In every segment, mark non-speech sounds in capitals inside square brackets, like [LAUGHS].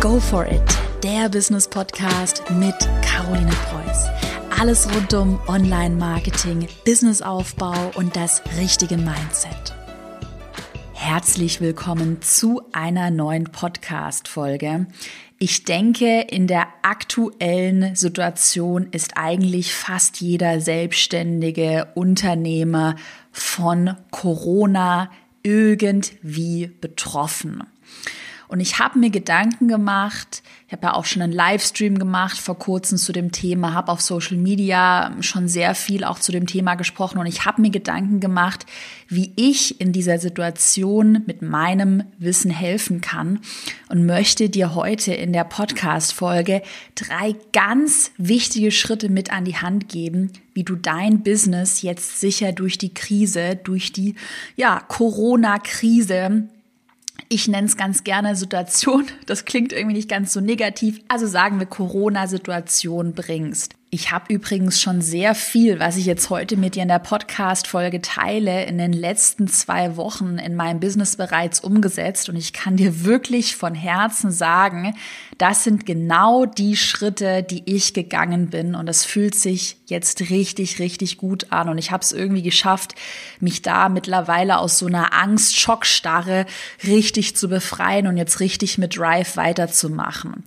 Go for it, der Business Podcast mit Caroline Preuß. Alles rund um Online-Marketing, Businessaufbau und das richtige Mindset. Herzlich willkommen zu einer neuen Podcast-Folge. Ich denke, in der aktuellen Situation ist eigentlich fast jeder selbstständige Unternehmer von Corona irgendwie betroffen. Und ich habe mir Gedanken gemacht, ich habe ja auch schon einen Livestream gemacht vor kurzem zu dem Thema, habe auf Social Media schon sehr viel auch zu dem Thema gesprochen und ich habe mir Gedanken gemacht, wie ich in dieser Situation mit meinem Wissen helfen kann und möchte dir heute in der Podcast-Folge drei ganz wichtige Schritte mit an die Hand geben, wie du dein Business jetzt sicher durch die Krise, durch die ja, Corona-Krise ich nenne es ganz gerne Situation. Das klingt irgendwie nicht ganz so negativ. Also sagen wir Corona-Situation bringst. Ich habe übrigens schon sehr viel, was ich jetzt heute mit dir in der Podcast-Folge teile, in den letzten zwei Wochen in meinem Business bereits umgesetzt. Und ich kann dir wirklich von Herzen sagen, das sind genau die Schritte, die ich gegangen bin. Und das fühlt sich jetzt richtig, richtig gut an. Und ich habe es irgendwie geschafft, mich da mittlerweile aus so einer Angst-Schockstarre richtig zu befreien und jetzt richtig mit Drive weiterzumachen.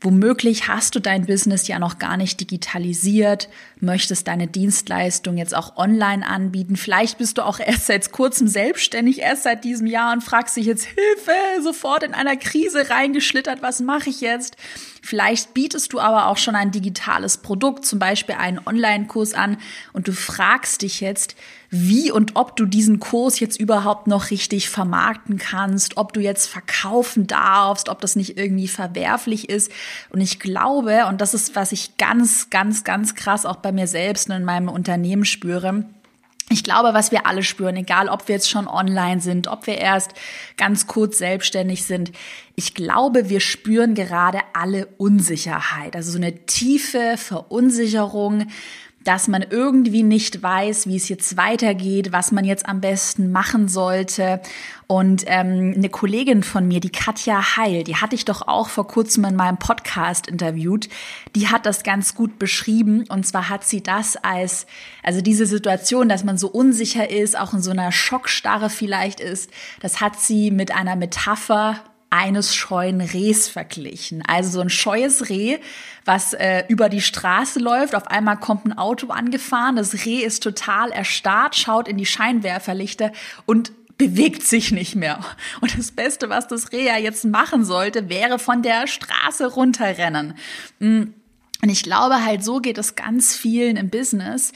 Womöglich hast du dein Business ja noch gar nicht digitalisiert, möchtest deine Dienstleistung jetzt auch online anbieten. Vielleicht bist du auch erst seit kurzem selbstständig, erst seit diesem Jahr und fragst dich jetzt Hilfe, sofort in einer Krise reingeschlittert, was mache ich jetzt? Vielleicht bietest du aber auch schon ein digitales Produkt, zum Beispiel einen Online-Kurs an und du fragst dich jetzt, wie und ob du diesen Kurs jetzt überhaupt noch richtig vermarkten kannst, ob du jetzt verkaufen darfst, ob das nicht irgendwie verwerflich ist. Und ich glaube, und das ist, was ich ganz, ganz, ganz krass auch bei mir selbst und in meinem Unternehmen spüre, ich glaube, was wir alle spüren, egal ob wir jetzt schon online sind, ob wir erst ganz kurz selbstständig sind, ich glaube, wir spüren gerade alle Unsicherheit, also so eine tiefe Verunsicherung, dass man irgendwie nicht weiß, wie es jetzt weitergeht, was man jetzt am besten machen sollte. Und ähm, eine Kollegin von mir, die Katja Heil, die hatte ich doch auch vor kurzem in meinem Podcast interviewt, die hat das ganz gut beschrieben. Und zwar hat sie das als, also diese Situation, dass man so unsicher ist, auch in so einer Schockstarre vielleicht ist, das hat sie mit einer Metapher eines scheuen Rehs verglichen. Also so ein scheues Reh, was äh, über die Straße läuft. Auf einmal kommt ein Auto angefahren. Das Reh ist total erstarrt, schaut in die Scheinwerferlichter und bewegt sich nicht mehr. Und das Beste, was das Reh ja jetzt machen sollte, wäre von der Straße runterrennen. Mm. Und ich glaube halt, so geht es ganz vielen im Business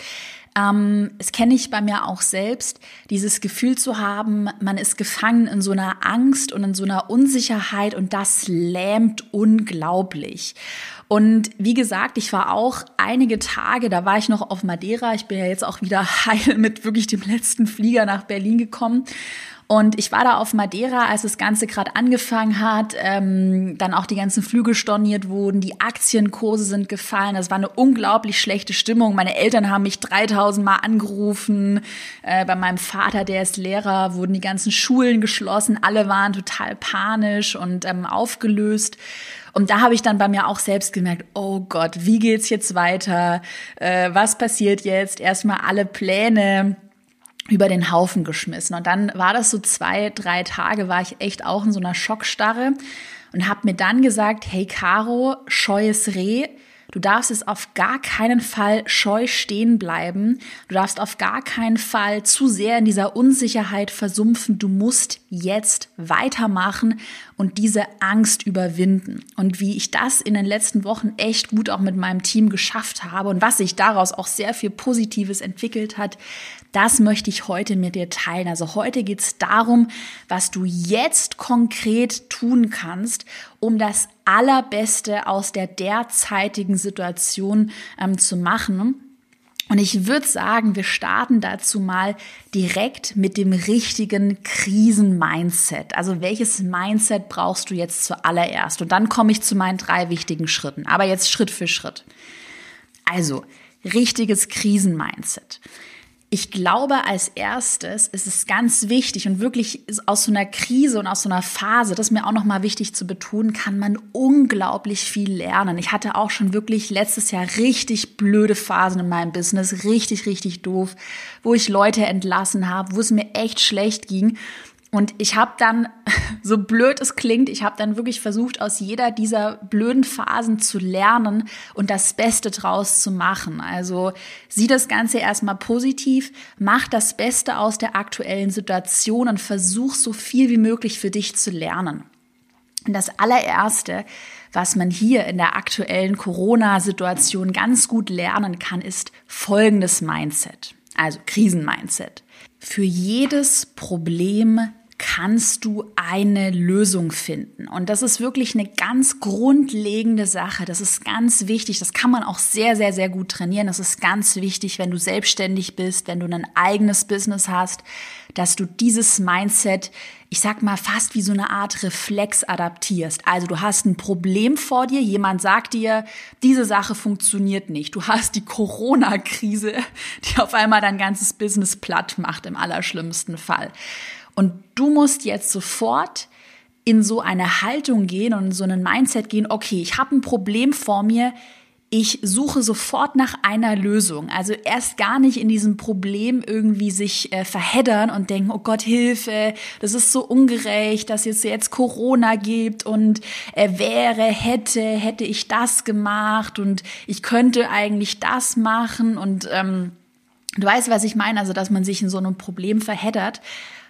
ähm, es kenne ich bei mir auch selbst, dieses Gefühl zu haben, man ist gefangen in so einer Angst und in so einer Unsicherheit und das lähmt unglaublich. Und wie gesagt, ich war auch einige Tage, da war ich noch auf Madeira. Ich bin ja jetzt auch wieder [LAUGHS] heil mit wirklich dem letzten Flieger nach Berlin gekommen. Und ich war da auf Madeira, als das Ganze gerade angefangen hat, ähm, dann auch die ganzen Flüge storniert wurden, die Aktienkurse sind gefallen. Das war eine unglaublich schlechte Stimmung. Meine Eltern haben mich 3000 Mal angerufen. Äh, bei meinem Vater, der ist Lehrer, wurden die ganzen Schulen geschlossen. Alle waren total panisch und ähm, aufgelöst. Und da habe ich dann bei mir auch selbst gemerkt, oh Gott, wie geht's jetzt weiter? Äh, was passiert jetzt? Erstmal alle Pläne über den Haufen geschmissen. Und dann war das so zwei, drei Tage, war ich echt auch in so einer Schockstarre und habe mir dann gesagt, hey Caro, scheues Reh, Du darfst es auf gar keinen Fall scheu stehen bleiben. Du darfst auf gar keinen Fall zu sehr in dieser Unsicherheit versumpfen. Du musst jetzt weitermachen und diese Angst überwinden. Und wie ich das in den letzten Wochen echt gut auch mit meinem Team geschafft habe und was sich daraus auch sehr viel Positives entwickelt hat, das möchte ich heute mit dir teilen. Also heute geht es darum, was du jetzt konkret tun kannst, um das Allerbeste aus der derzeitigen Situation ähm, zu machen. Und ich würde sagen, wir starten dazu mal direkt mit dem richtigen Krisen-Mindset. Also welches Mindset brauchst du jetzt zuallererst? Und dann komme ich zu meinen drei wichtigen Schritten. Aber jetzt Schritt für Schritt. Also richtiges Krisen-Mindset. Ich glaube, als erstes ist es ganz wichtig und wirklich aus so einer Krise und aus so einer Phase, das ist mir auch nochmal wichtig zu betonen, kann man unglaublich viel lernen. Ich hatte auch schon wirklich letztes Jahr richtig blöde Phasen in meinem Business, richtig, richtig doof, wo ich Leute entlassen habe, wo es mir echt schlecht ging. Und ich habe dann, [LAUGHS] so blöd es klingt, ich habe dann wirklich versucht, aus jeder dieser blöden Phasen zu lernen und das Beste draus zu machen. Also sieh das Ganze erstmal positiv, mach das Beste aus der aktuellen Situation und versuch so viel wie möglich für dich zu lernen. Und das allererste, was man hier in der aktuellen Corona-Situation ganz gut lernen kann, ist folgendes Mindset. Also Krisenmindset. Für jedes Problem kannst du eine Lösung finden. Und das ist wirklich eine ganz grundlegende Sache. Das ist ganz wichtig. Das kann man auch sehr, sehr, sehr gut trainieren. Das ist ganz wichtig, wenn du selbstständig bist, wenn du ein eigenes Business hast, dass du dieses Mindset, ich sag mal, fast wie so eine Art Reflex adaptierst. Also du hast ein Problem vor dir, jemand sagt dir, diese Sache funktioniert nicht. Du hast die Corona-Krise, die auf einmal dein ganzes Business platt macht im allerschlimmsten Fall. Und du musst jetzt sofort in so eine Haltung gehen und in so einen Mindset gehen, okay, ich habe ein Problem vor mir, ich suche sofort nach einer Lösung. Also erst gar nicht in diesem Problem irgendwie sich äh, verheddern und denken, oh Gott, Hilfe, das ist so ungerecht, dass es jetzt Corona gibt und äh, wäre, hätte, hätte ich das gemacht und ich könnte eigentlich das machen und ähm, du weißt, was ich meine, also dass man sich in so einem Problem verheddert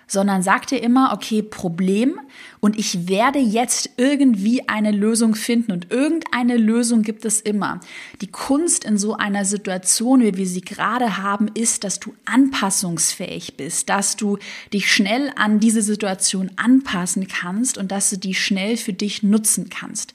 sondern sag dir immer, okay, Problem und ich werde jetzt irgendwie eine Lösung finden und irgendeine Lösung gibt es immer. Die Kunst in so einer Situation, wie wir sie gerade haben, ist, dass du anpassungsfähig bist, dass du dich schnell an diese Situation anpassen kannst und dass du die schnell für dich nutzen kannst.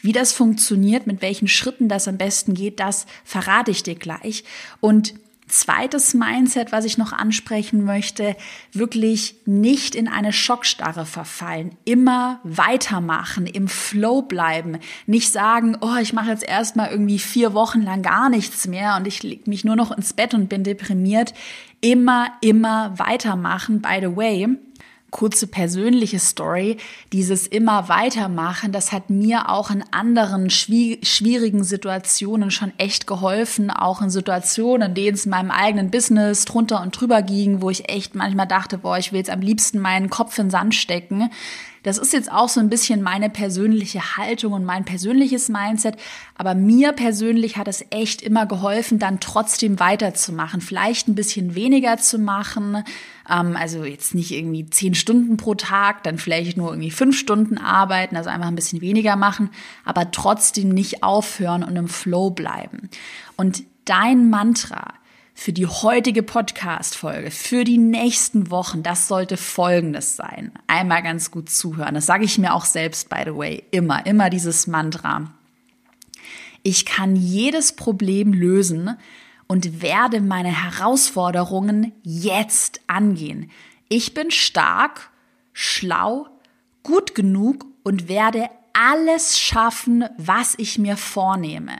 Wie das funktioniert, mit welchen Schritten das am besten geht, das verrate ich dir gleich. Und Zweites Mindset, was ich noch ansprechen möchte, wirklich nicht in eine Schockstarre verfallen, immer weitermachen, im Flow bleiben, nicht sagen, oh, ich mache jetzt erstmal irgendwie vier Wochen lang gar nichts mehr und ich leg mich nur noch ins Bett und bin deprimiert. Immer, immer weitermachen, by the way kurze persönliche Story, dieses immer weitermachen, das hat mir auch in anderen schwierigen Situationen schon echt geholfen, auch in Situationen, in denen es in meinem eigenen Business drunter und drüber ging, wo ich echt manchmal dachte, boah, ich will jetzt am liebsten meinen Kopf in den Sand stecken. Das ist jetzt auch so ein bisschen meine persönliche Haltung und mein persönliches Mindset. Aber mir persönlich hat es echt immer geholfen, dann trotzdem weiterzumachen. Vielleicht ein bisschen weniger zu machen. Ähm, also jetzt nicht irgendwie zehn Stunden pro Tag, dann vielleicht nur irgendwie fünf Stunden arbeiten, also einfach ein bisschen weniger machen, aber trotzdem nicht aufhören und im Flow bleiben. Und dein Mantra, für die heutige Podcast-Folge, für die nächsten Wochen, das sollte folgendes sein. Einmal ganz gut zuhören. Das sage ich mir auch selbst, by the way, immer, immer dieses Mantra. Ich kann jedes Problem lösen und werde meine Herausforderungen jetzt angehen. Ich bin stark, schlau, gut genug und werde alles schaffen, was ich mir vornehme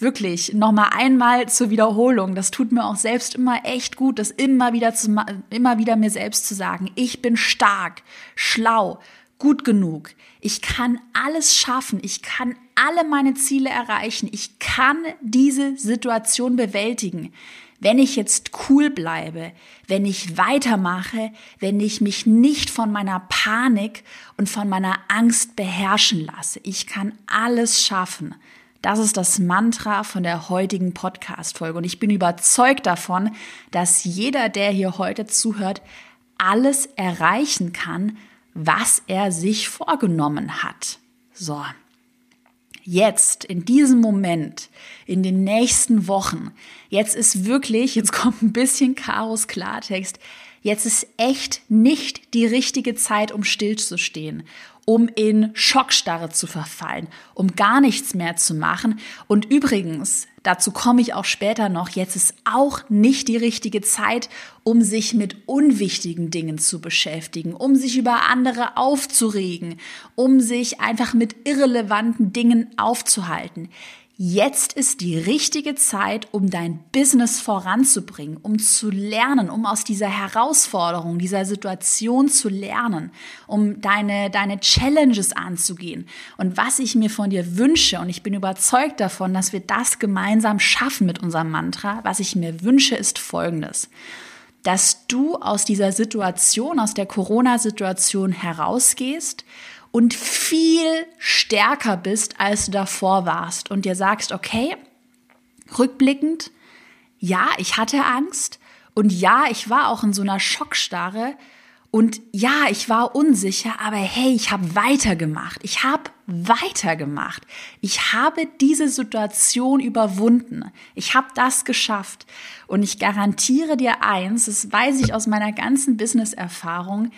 wirklich nochmal einmal zur Wiederholung. Das tut mir auch selbst immer echt gut, das immer wieder zu, immer wieder mir selbst zu sagen. Ich bin stark, schlau, gut genug. Ich kann alles schaffen. Ich kann alle meine Ziele erreichen. Ich kann diese Situation bewältigen. Wenn ich jetzt cool bleibe, wenn ich weitermache, wenn ich mich nicht von meiner Panik und von meiner Angst beherrschen lasse. Ich kann alles schaffen. Das ist das Mantra von der heutigen Podcast-Folge. Und ich bin überzeugt davon, dass jeder, der hier heute zuhört, alles erreichen kann, was er sich vorgenommen hat. So. Jetzt, in diesem Moment, in den nächsten Wochen, jetzt ist wirklich, jetzt kommt ein bisschen Chaos Klartext, jetzt ist echt nicht die richtige Zeit, um stillzustehen um in Schockstarre zu verfallen, um gar nichts mehr zu machen. Und übrigens, dazu komme ich auch später noch, jetzt ist auch nicht die richtige Zeit, um sich mit unwichtigen Dingen zu beschäftigen, um sich über andere aufzuregen, um sich einfach mit irrelevanten Dingen aufzuhalten. Jetzt ist die richtige Zeit, um dein Business voranzubringen, um zu lernen, um aus dieser Herausforderung, dieser Situation zu lernen, um deine, deine Challenges anzugehen. Und was ich mir von dir wünsche, und ich bin überzeugt davon, dass wir das gemeinsam schaffen mit unserem Mantra, was ich mir wünsche, ist Folgendes dass du aus dieser Situation, aus der Corona-Situation herausgehst und viel stärker bist, als du davor warst und dir sagst, okay, rückblickend, ja, ich hatte Angst und ja, ich war auch in so einer Schockstarre und ja, ich war unsicher, aber hey, ich habe weitergemacht. Ich habe weitergemacht. Ich habe diese Situation überwunden. Ich habe das geschafft. Und ich garantiere dir eins, das weiß ich aus meiner ganzen Business-Erfahrung,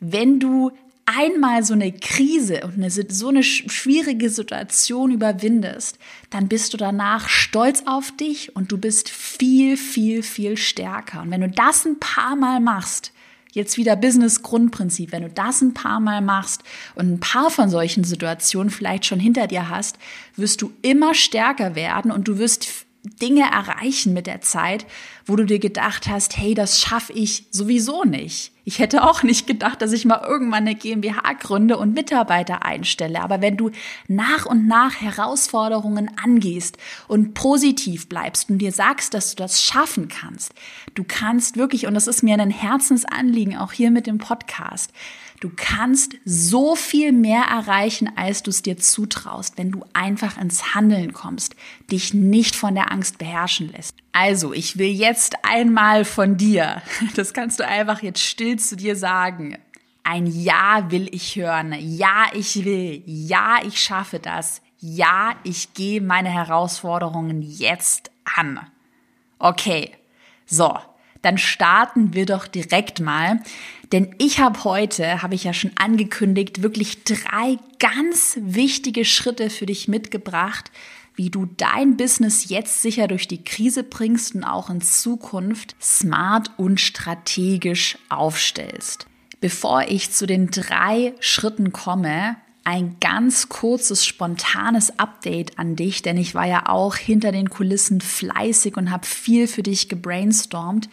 wenn du einmal so eine Krise und eine, so eine schwierige Situation überwindest, dann bist du danach stolz auf dich und du bist viel, viel, viel stärker. Und wenn du das ein paar Mal machst, jetzt wieder Business-Grundprinzip, wenn du das ein paar Mal machst und ein paar von solchen Situationen vielleicht schon hinter dir hast, wirst du immer stärker werden und du wirst Dinge erreichen mit der Zeit, wo du dir gedacht hast, hey, das schaffe ich sowieso nicht. Ich hätte auch nicht gedacht, dass ich mal irgendwann eine GmbH gründe und Mitarbeiter einstelle. Aber wenn du nach und nach Herausforderungen angehst und positiv bleibst und dir sagst, dass du das schaffen kannst, du kannst wirklich, und das ist mir ein Herzensanliegen, auch hier mit dem Podcast, Du kannst so viel mehr erreichen, als du es dir zutraust, wenn du einfach ins Handeln kommst, dich nicht von der Angst beherrschen lässt. Also, ich will jetzt einmal von dir, [LAUGHS] das kannst du einfach jetzt still zu dir sagen. Ein Ja will ich hören. Ja, ich will. Ja, ich schaffe das. Ja, ich gehe meine Herausforderungen jetzt an. Okay. So, dann starten wir doch direkt mal. Denn ich habe heute, habe ich ja schon angekündigt, wirklich drei ganz wichtige Schritte für dich mitgebracht, wie du dein Business jetzt sicher durch die Krise bringst und auch in Zukunft smart und strategisch aufstellst. Bevor ich zu den drei Schritten komme, ein ganz kurzes, spontanes Update an dich, denn ich war ja auch hinter den Kulissen fleißig und habe viel für dich gebrainstormt.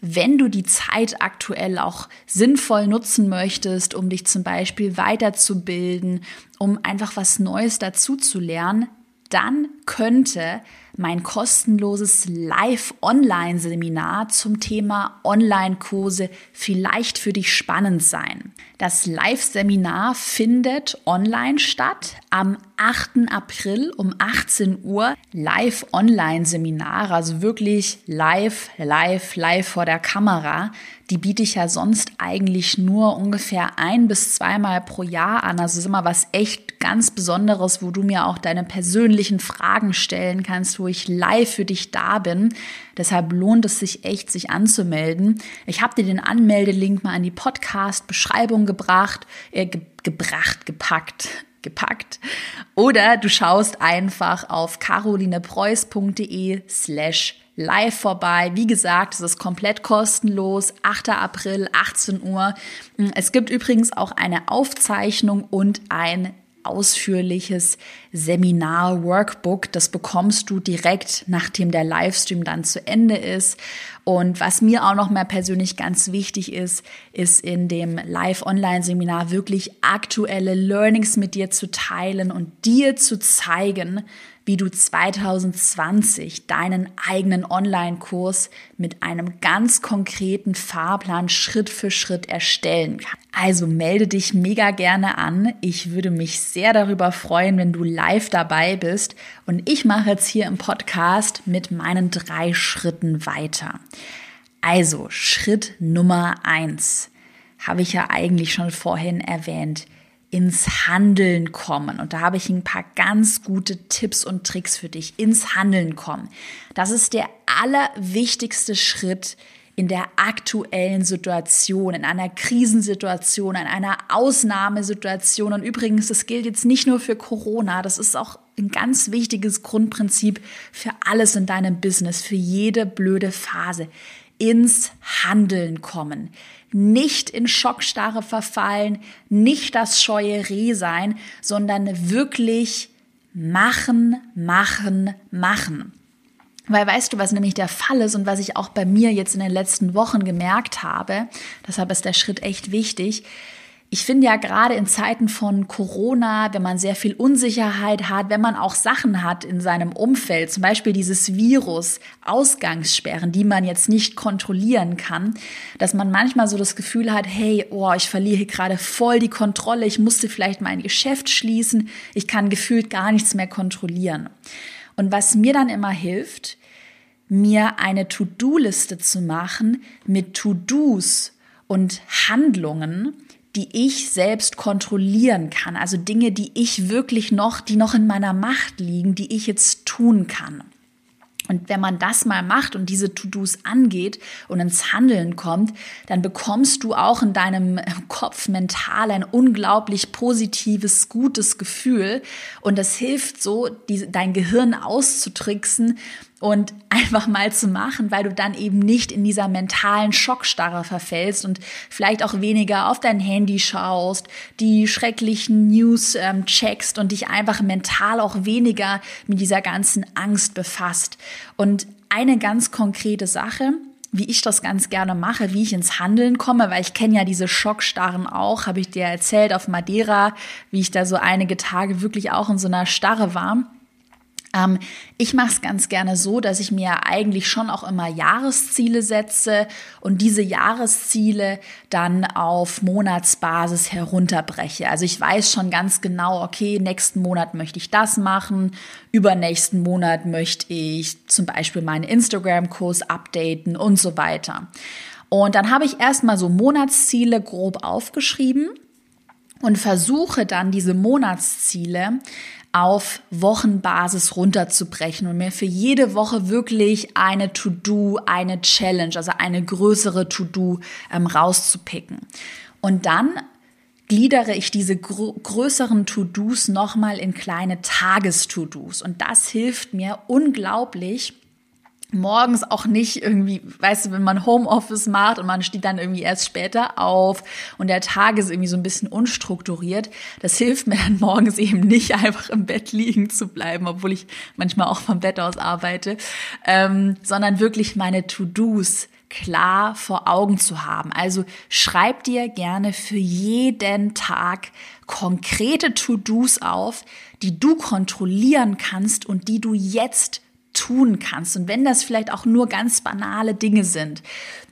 Wenn du die Zeit aktuell auch sinnvoll nutzen möchtest, um dich zum Beispiel weiterzubilden, um einfach was Neues dazu zu lernen, dann könnte mein kostenloses Live-Online-Seminar zum Thema Online-Kurse vielleicht für dich spannend sein. Das Live-Seminar findet online statt am 8. April um 18 Uhr. Live-Online-Seminar, also wirklich live, live, live vor der Kamera die biete ich ja sonst eigentlich nur ungefähr ein bis zweimal pro Jahr an. Also ist immer was echt ganz Besonderes, wo du mir auch deine persönlichen Fragen stellen kannst, wo ich live für dich da bin. Deshalb lohnt es sich echt, sich anzumelden. Ich habe dir den Anmeldelink mal an die Podcast-Beschreibung gebracht, äh, ge gebracht, gepackt gepackt. Oder du schaust einfach auf carolinepreuß.de slash live vorbei. Wie gesagt, es ist komplett kostenlos. 8. April, 18 Uhr. Es gibt übrigens auch eine Aufzeichnung und ein ausführliches Seminar-Workbook. Das bekommst du direkt, nachdem der Livestream dann zu Ende ist. Und was mir auch noch mal persönlich ganz wichtig ist, ist in dem Live-Online-Seminar wirklich aktuelle Learnings mit dir zu teilen und dir zu zeigen, wie du 2020 deinen eigenen Online-Kurs mit einem ganz konkreten Fahrplan Schritt für Schritt erstellen kannst. Also melde dich mega gerne an. Ich würde mich sehr darüber freuen, wenn du live dabei bist. Und ich mache jetzt hier im Podcast mit meinen drei Schritten weiter. Also Schritt Nummer eins habe ich ja eigentlich schon vorhin erwähnt ins Handeln kommen. Und da habe ich ein paar ganz gute Tipps und Tricks für dich. Ins Handeln kommen. Das ist der allerwichtigste Schritt in der aktuellen Situation, in einer Krisensituation, in einer Ausnahmesituation. Und übrigens, das gilt jetzt nicht nur für Corona, das ist auch ein ganz wichtiges Grundprinzip für alles in deinem Business, für jede blöde Phase. Ins Handeln kommen nicht in Schockstarre verfallen, nicht das scheue Reh sein, sondern wirklich machen, machen, machen. Weil weißt du, was nämlich der Fall ist und was ich auch bei mir jetzt in den letzten Wochen gemerkt habe, deshalb ist der Schritt echt wichtig, ich finde ja gerade in Zeiten von Corona, wenn man sehr viel Unsicherheit hat, wenn man auch Sachen hat in seinem Umfeld, zum Beispiel dieses Virus, Ausgangssperren, die man jetzt nicht kontrollieren kann, dass man manchmal so das Gefühl hat, hey, oh, ich verliere gerade voll die Kontrolle, ich musste vielleicht mein Geschäft schließen, ich kann gefühlt gar nichts mehr kontrollieren. Und was mir dann immer hilft, mir eine To-Do-Liste zu machen mit To-Dos und Handlungen, die ich selbst kontrollieren kann. Also Dinge, die ich wirklich noch, die noch in meiner Macht liegen, die ich jetzt tun kann. Und wenn man das mal macht und diese To-Dos angeht und ins Handeln kommt, dann bekommst du auch in deinem Kopf mental ein unglaublich positives, gutes Gefühl. Und das hilft so, die, dein Gehirn auszutricksen und [LAUGHS] einfach mal zu machen, weil du dann eben nicht in dieser mentalen Schockstarre verfällst und vielleicht auch weniger auf dein Handy schaust, die schrecklichen News ähm, checkst und dich einfach mental auch weniger mit dieser ganzen Angst befasst. Und eine ganz konkrete Sache, wie ich das ganz gerne mache, wie ich ins Handeln komme, weil ich kenne ja diese Schockstarren auch, habe ich dir erzählt auf Madeira, wie ich da so einige Tage wirklich auch in so einer Starre war. Ähm, ich mache es ganz gerne so, dass ich mir eigentlich schon auch immer Jahresziele setze und diese Jahresziele dann auf Monatsbasis herunterbreche. Also ich weiß schon ganz genau, okay, nächsten Monat möchte ich das machen, übernächsten Monat möchte ich zum Beispiel meinen Instagram-Kurs updaten und so weiter. Und dann habe ich erstmal so Monatsziele grob aufgeschrieben und versuche dann diese Monatsziele auf Wochenbasis runterzubrechen und mir für jede Woche wirklich eine To-Do, eine Challenge, also eine größere To-Do ähm, rauszupicken. Und dann gliedere ich diese gr größeren To-Dos nochmal in kleine Tages-To-Dos. Und das hilft mir unglaublich, morgens auch nicht irgendwie, weißt du, wenn man Homeoffice macht und man steht dann irgendwie erst später auf und der Tag ist irgendwie so ein bisschen unstrukturiert, das hilft mir dann morgens eben nicht [LAUGHS] einfach im Bett liegen zu bleiben, obwohl ich manchmal auch vom Bett aus arbeite, ähm, sondern wirklich meine To-Dos klar vor Augen zu haben. Also schreib dir gerne für jeden Tag konkrete To-Dos auf, die du kontrollieren kannst und die du jetzt tun kannst. Und wenn das vielleicht auch nur ganz banale Dinge sind.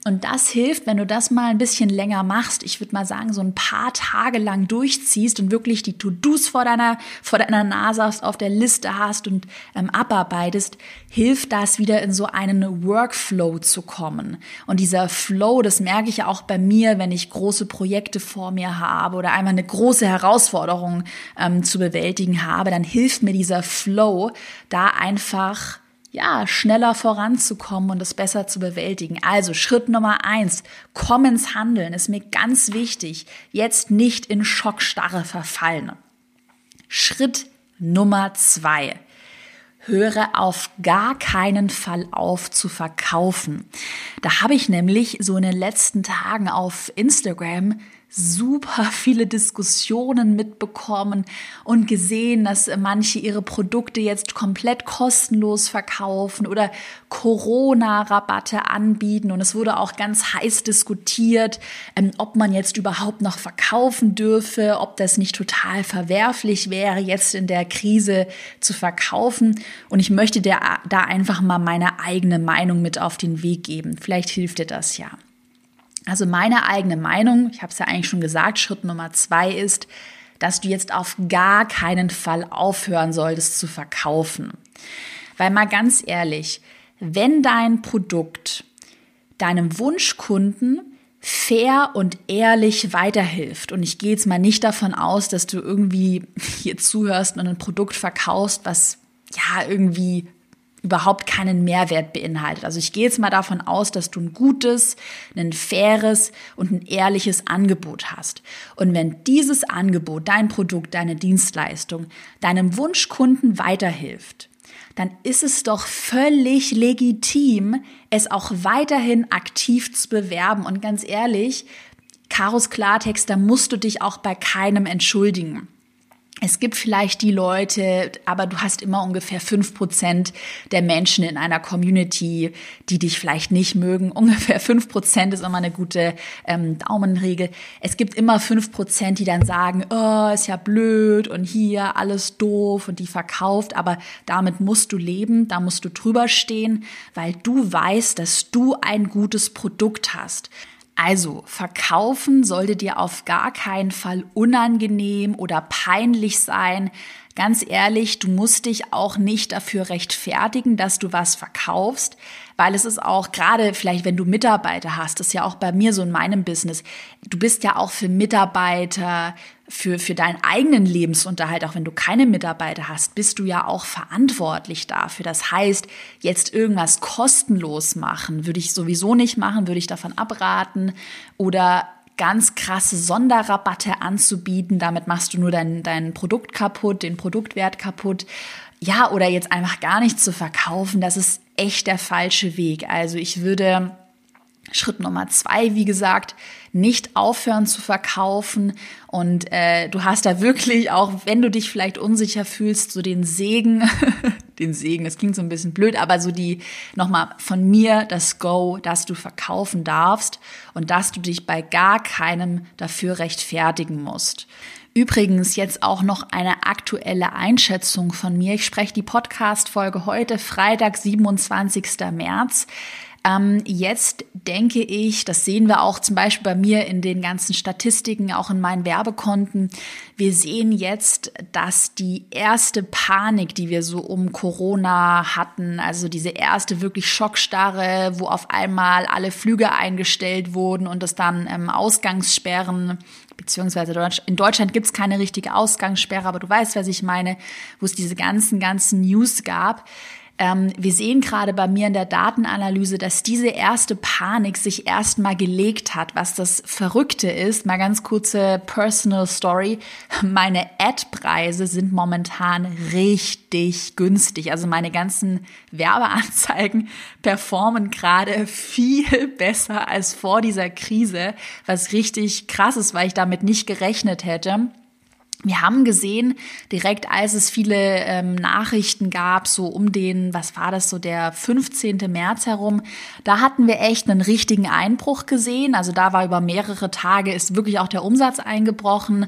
Und das hilft, wenn du das mal ein bisschen länger machst. Ich würde mal sagen, so ein paar Tage lang durchziehst und wirklich die To-Dos vor deiner, vor deiner Nase hast, auf der Liste hast und ähm, abarbeitest, hilft das wieder in so einen Workflow zu kommen. Und dieser Flow, das merke ich ja auch bei mir, wenn ich große Projekte vor mir habe oder einmal eine große Herausforderung ähm, zu bewältigen habe, dann hilft mir dieser Flow, da einfach ja, schneller voranzukommen und es besser zu bewältigen. Also Schritt Nummer eins, komm ins Handeln, ist mir ganz wichtig. Jetzt nicht in Schockstarre verfallen. Schritt Nummer zwei, höre auf gar keinen Fall auf zu verkaufen. Da habe ich nämlich so in den letzten Tagen auf Instagram super viele Diskussionen mitbekommen und gesehen, dass manche ihre Produkte jetzt komplett kostenlos verkaufen oder Corona-Rabatte anbieten. Und es wurde auch ganz heiß diskutiert, ähm, ob man jetzt überhaupt noch verkaufen dürfe, ob das nicht total verwerflich wäre, jetzt in der Krise zu verkaufen. Und ich möchte dir da einfach mal meine eigene Meinung mit auf den Weg geben. Vielleicht hilft dir das ja. Also meine eigene Meinung, ich habe es ja eigentlich schon gesagt, Schritt Nummer zwei ist, dass du jetzt auf gar keinen Fall aufhören solltest zu verkaufen. Weil mal ganz ehrlich, wenn dein Produkt deinem Wunschkunden fair und ehrlich weiterhilft. Und ich gehe jetzt mal nicht davon aus, dass du irgendwie hier zuhörst und ein Produkt verkaufst, was ja irgendwie überhaupt keinen Mehrwert beinhaltet. Also ich gehe jetzt mal davon aus, dass du ein gutes, ein faires und ein ehrliches Angebot hast. Und wenn dieses Angebot, dein Produkt, deine Dienstleistung deinem Wunschkunden weiterhilft, dann ist es doch völlig legitim, es auch weiterhin aktiv zu bewerben. Und ganz ehrlich, Karos Klartext, da musst du dich auch bei keinem entschuldigen. Es gibt vielleicht die Leute, aber du hast immer ungefähr fünf Prozent der Menschen in einer Community, die dich vielleicht nicht mögen. [LAUGHS] Ungefähr fünf Prozent ist immer eine gute ähm, Daumenregel. Es gibt immer fünf Prozent, die dann sagen, oh, ist ja blöd und hier alles doof und die verkauft. Aber damit musst du leben, da musst du drüber stehen, weil du weißt, dass du ein gutes Produkt hast. Also, verkaufen sollte dir auf gar keinen Fall unangenehm oder peinlich sein. Ganz ehrlich, du musst dich auch nicht dafür rechtfertigen, dass du was verkaufst, weil es ist auch gerade vielleicht, wenn du Mitarbeiter hast, das ist ja auch bei mir so in meinem Business. Du bist ja auch für Mitarbeiter, für, für deinen eigenen Lebensunterhalt, auch wenn du keine Mitarbeiter hast, bist du ja auch verantwortlich dafür. Das heißt, jetzt irgendwas kostenlos machen, würde ich sowieso nicht machen, würde ich davon abraten. Oder ganz krasse Sonderrabatte anzubieten. Damit machst du nur dein, dein Produkt kaputt, den Produktwert kaputt. Ja, oder jetzt einfach gar nicht zu verkaufen, das ist echt der falsche Weg. Also ich würde Schritt Nummer zwei, wie gesagt, nicht aufhören zu verkaufen. Und äh, du hast da wirklich, auch wenn du dich vielleicht unsicher fühlst, so den Segen, [LAUGHS] den Segen, das klingt so ein bisschen blöd, aber so die nochmal von mir das Go, dass du verkaufen darfst und dass du dich bei gar keinem dafür rechtfertigen musst. Übrigens jetzt auch noch eine aktuelle Einschätzung von mir. Ich spreche die Podcast-Folge heute, Freitag, 27. März. Ähm, jetzt denke ich, das sehen wir auch zum Beispiel bei mir in den ganzen Statistiken, auch in meinen Werbekonten. Wir sehen jetzt, dass die erste Panik, die wir so um Corona hatten, also diese erste wirklich Schockstarre, wo auf einmal alle Flüge eingestellt wurden und es dann ähm, Ausgangssperren beziehungsweise in Deutschland gibt es keine richtige Ausgangssperre, aber du weißt, was ich meine, wo es diese ganzen, ganzen News gab. Ähm, wir sehen gerade bei mir in der Datenanalyse, dass diese erste Panik sich erstmal gelegt hat. Was das Verrückte ist, mal ganz kurze Personal Story. Meine Ad-Preise sind momentan richtig günstig. Also meine ganzen Werbeanzeigen [LAUGHS] performen gerade viel besser als vor dieser Krise, was richtig krass ist, weil ich damit nicht gerechnet hätte. Wir haben gesehen, direkt als es viele ähm, Nachrichten gab, so um den, was war das, so der 15. März herum, da hatten wir echt einen richtigen Einbruch gesehen. Also da war über mehrere Tage ist wirklich auch der Umsatz eingebrochen.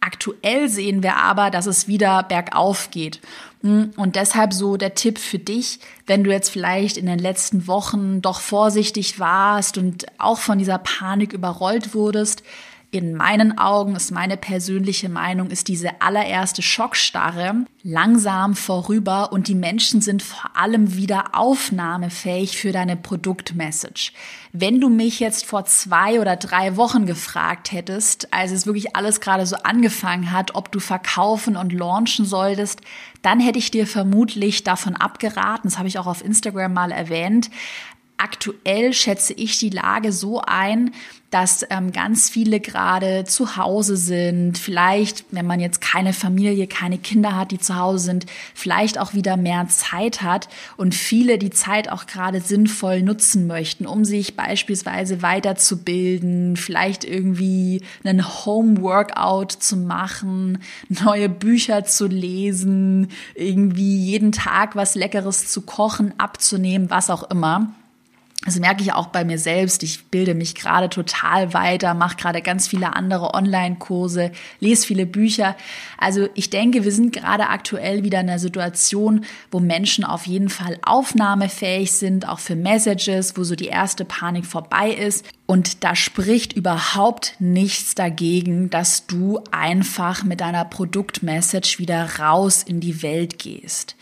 Aktuell sehen wir aber, dass es wieder bergauf geht. Hm, und deshalb so der Tipp für dich, wenn du jetzt vielleicht in den letzten Wochen doch vorsichtig warst und auch von dieser Panik überrollt wurdest, in meinen Augen ist meine persönliche Meinung, ist diese allererste Schockstarre langsam vorüber und die Menschen sind vor allem wieder aufnahmefähig für deine Produktmessage. Wenn du mich jetzt vor zwei oder drei Wochen gefragt hättest, als es wirklich alles gerade so angefangen hat, ob du verkaufen und launchen solltest, dann hätte ich dir vermutlich davon abgeraten. Das habe ich auch auf Instagram mal erwähnt. Aktuell schätze ich die Lage so ein, dass ähm, ganz viele gerade zu Hause sind. Vielleicht, wenn man jetzt keine Familie, keine Kinder hat, die zu Hause sind, vielleicht auch wieder mehr Zeit hat und viele die Zeit auch gerade sinnvoll nutzen möchten, um sich beispielsweise weiterzubilden, vielleicht irgendwie einen Home-Workout zu machen, neue Bücher zu lesen, irgendwie jeden Tag was Leckeres zu kochen, abzunehmen, was auch immer. Das merke ich auch bei mir selbst. Ich bilde mich gerade total weiter, mache gerade ganz viele andere Online-Kurse, lese viele Bücher. Also ich denke, wir sind gerade aktuell wieder in einer Situation, wo Menschen auf jeden Fall aufnahmefähig sind, auch für Messages, wo so die erste Panik vorbei ist. Und da spricht überhaupt nichts dagegen, dass du einfach mit deiner Produktmessage wieder raus in die Welt gehst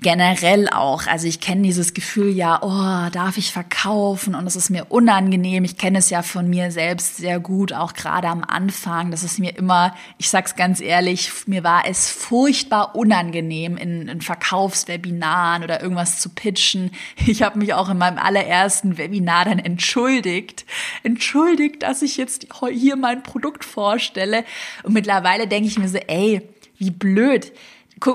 generell auch. Also ich kenne dieses Gefühl ja, oh, darf ich verkaufen und es ist mir unangenehm. Ich kenne es ja von mir selbst sehr gut, auch gerade am Anfang. Das ist mir immer, ich sag's ganz ehrlich, mir war es furchtbar unangenehm, in, in Verkaufswebinaren oder irgendwas zu pitchen. Ich habe mich auch in meinem allerersten Webinar dann entschuldigt. Entschuldigt, dass ich jetzt hier mein Produkt vorstelle. Und mittlerweile denke ich mir so, ey, wie blöd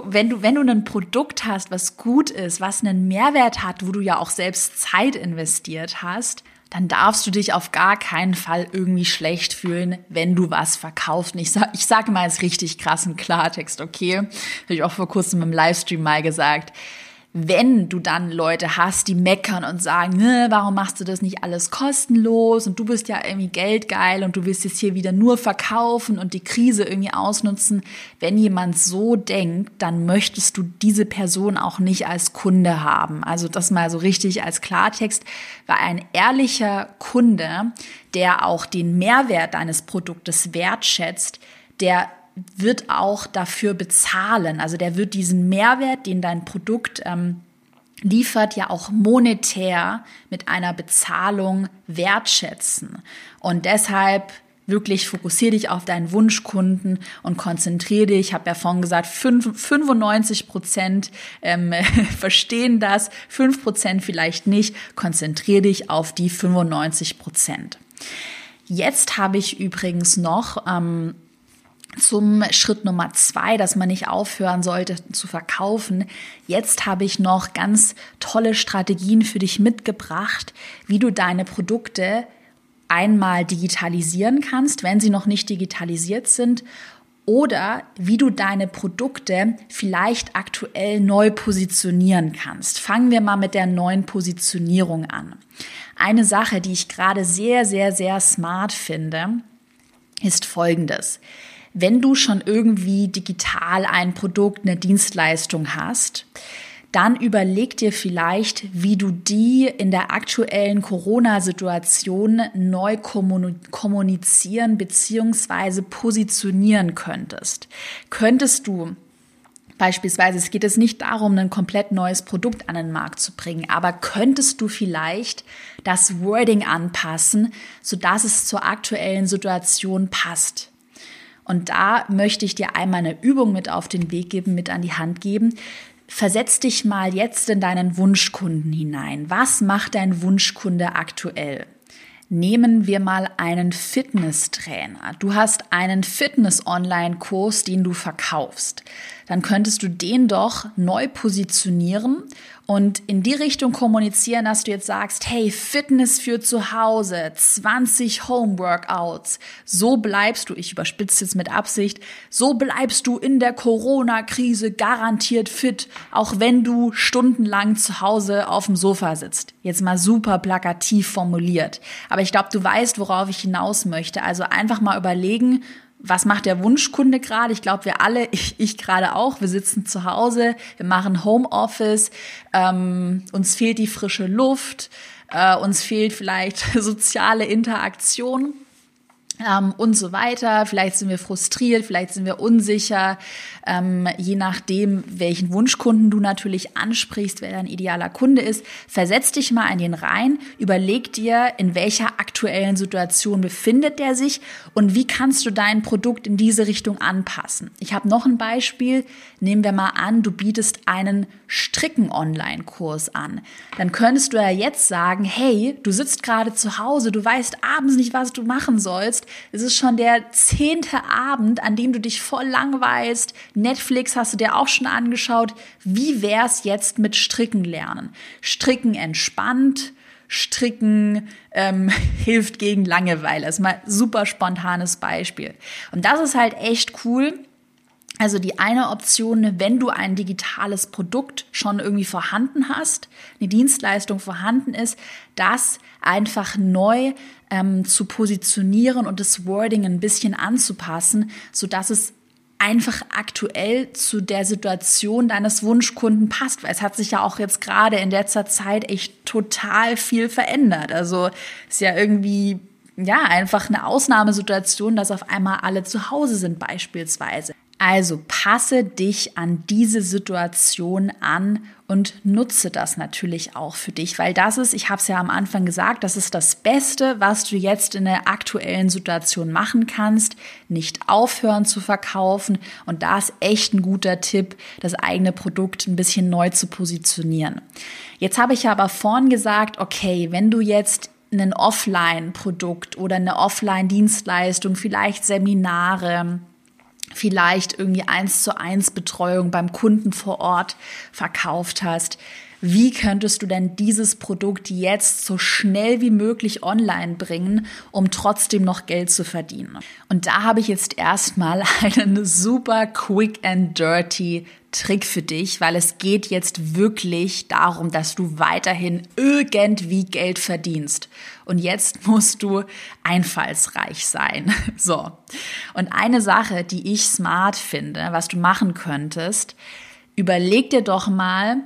wenn du, wenn du ein Produkt hast, was gut ist, was einen Mehrwert hat, wo du ja auch selbst Zeit investiert hast, dann darfst du dich auf gar keinen Fall irgendwie schlecht fühlen, wenn du was verkaufst. Ich, sag, ich sage mal jetzt richtig krassen Klartext, okay? Habe ich auch vor kurzem im Livestream mal gesagt wenn du dann Leute hast, die meckern und sagen, ne, warum machst du das nicht alles kostenlos? Und du bist ja irgendwie geldgeil und du willst jetzt hier wieder nur verkaufen und die Krise irgendwie ausnutzen, wenn jemand so denkt, dann möchtest du diese Person auch nicht als Kunde haben. Also das mal so richtig als Klartext, weil ein ehrlicher Kunde, der auch den Mehrwert deines Produktes wertschätzt, der wird auch dafür bezahlen. Also der wird diesen Mehrwert, den dein Produkt ähm, liefert, ja auch monetär mit einer Bezahlung wertschätzen. Und deshalb wirklich fokussiere dich auf deinen Wunschkunden und konzentriere dich. Ich habe ja vorhin gesagt, 95 Prozent ähm, [LAUGHS] verstehen das, 5 Prozent vielleicht nicht. Konzentriere dich auf die 95 Prozent. Jetzt habe ich übrigens noch ähm, zum Schritt Nummer zwei, dass man nicht aufhören sollte zu verkaufen. Jetzt habe ich noch ganz tolle Strategien für dich mitgebracht, wie du deine Produkte einmal digitalisieren kannst, wenn sie noch nicht digitalisiert sind, oder wie du deine Produkte vielleicht aktuell neu positionieren kannst. Fangen wir mal mit der neuen Positionierung an. Eine Sache, die ich gerade sehr, sehr, sehr smart finde, ist folgendes wenn du schon irgendwie digital ein Produkt, eine Dienstleistung hast, dann überleg dir vielleicht, wie du die in der aktuellen Corona-Situation neu kommunizieren bzw. positionieren könntest. Könntest du Beispielsweise, es geht es nicht darum, ein komplett neues Produkt an den Markt zu bringen, aber könntest du vielleicht das Wording anpassen, sodass es zur aktuellen Situation passt? Und da möchte ich dir einmal eine Übung mit auf den Weg geben, mit an die Hand geben. Versetz dich mal jetzt in deinen Wunschkunden hinein. Was macht dein Wunschkunde aktuell? Nehmen wir mal einen Fitnesstrainer. Du hast einen Fitness-Online-Kurs, den du verkaufst. Dann könntest du den doch neu positionieren und in die Richtung kommunizieren, dass du jetzt sagst, hey, Fitness für zu Hause, 20 Homeworkouts, so bleibst du, ich überspitze jetzt mit Absicht, so bleibst du in der Corona-Krise garantiert fit, auch wenn du stundenlang zu Hause auf dem Sofa sitzt. Jetzt mal super plakativ formuliert. Aber ich glaube, du weißt, worauf ich hinaus möchte. Also einfach mal überlegen, was macht der Wunschkunde gerade? Ich glaube, wir alle, [LAUGHS] ich, ich gerade auch, wir sitzen zu Hause, wir machen Homeoffice, ähm, uns fehlt die frische Luft, äh, uns fehlt vielleicht [LAUGHS] soziale Interaktion ähm, und so weiter. Vielleicht sind wir frustriert, vielleicht sind wir unsicher, ähm, je nachdem, welchen Wunschkunden du natürlich ansprichst, wer dein idealer Kunde ist. Versetz dich mal in den rein, überleg dir, in welcher aktuellen Situation befindet der sich und wie kannst du dein Produkt in diese Richtung anpassen. Ich habe noch ein Beispiel. Nehmen wir mal an, du bietest einen Stricken-Online-Kurs an. Dann könntest du ja jetzt sagen, hey, du sitzt gerade zu Hause, du weißt abends nicht, was du machen sollst. Es ist schon der zehnte Abend, an dem du dich voll langweilst. Netflix hast du dir auch schon angeschaut. Wie wär's jetzt mit Stricken lernen? Stricken entspannt, Stricken ähm, [LAUGHS] hilft gegen Langeweile. Das ist mal super spontanes Beispiel. Und das ist halt echt cool. Also die eine Option, wenn du ein digitales Produkt schon irgendwie vorhanden hast, eine Dienstleistung vorhanden ist, das einfach neu ähm, zu positionieren und das Wording ein bisschen anzupassen, so dass es einfach aktuell zu der Situation deines Wunschkunden passt, weil es hat sich ja auch jetzt gerade in letzter Zeit echt total viel verändert. Also ist ja irgendwie ja einfach eine Ausnahmesituation, dass auf einmal alle zu Hause sind beispielsweise. Also passe dich an diese Situation an und nutze das natürlich auch für dich, weil das ist, ich habe es ja am Anfang gesagt, das ist das Beste, was du jetzt in der aktuellen Situation machen kannst, nicht aufhören zu verkaufen und da ist echt ein guter Tipp, das eigene Produkt ein bisschen neu zu positionieren. Jetzt habe ich aber vorhin gesagt, okay, wenn du jetzt ein Offline-Produkt oder eine Offline-Dienstleistung, vielleicht Seminare, vielleicht irgendwie eins zu eins Betreuung beim Kunden vor Ort verkauft hast. Wie könntest du denn dieses Produkt jetzt so schnell wie möglich online bringen, um trotzdem noch Geld zu verdienen. Und da habe ich jetzt erstmal [LAUGHS] einen super quick and dirty Trick für dich, weil es geht jetzt wirklich darum, dass du weiterhin irgendwie Geld verdienst. Und jetzt musst du einfallsreich sein. [LAUGHS] So. Und eine Sache, die ich smart finde, was du machen könntest, überleg dir doch mal,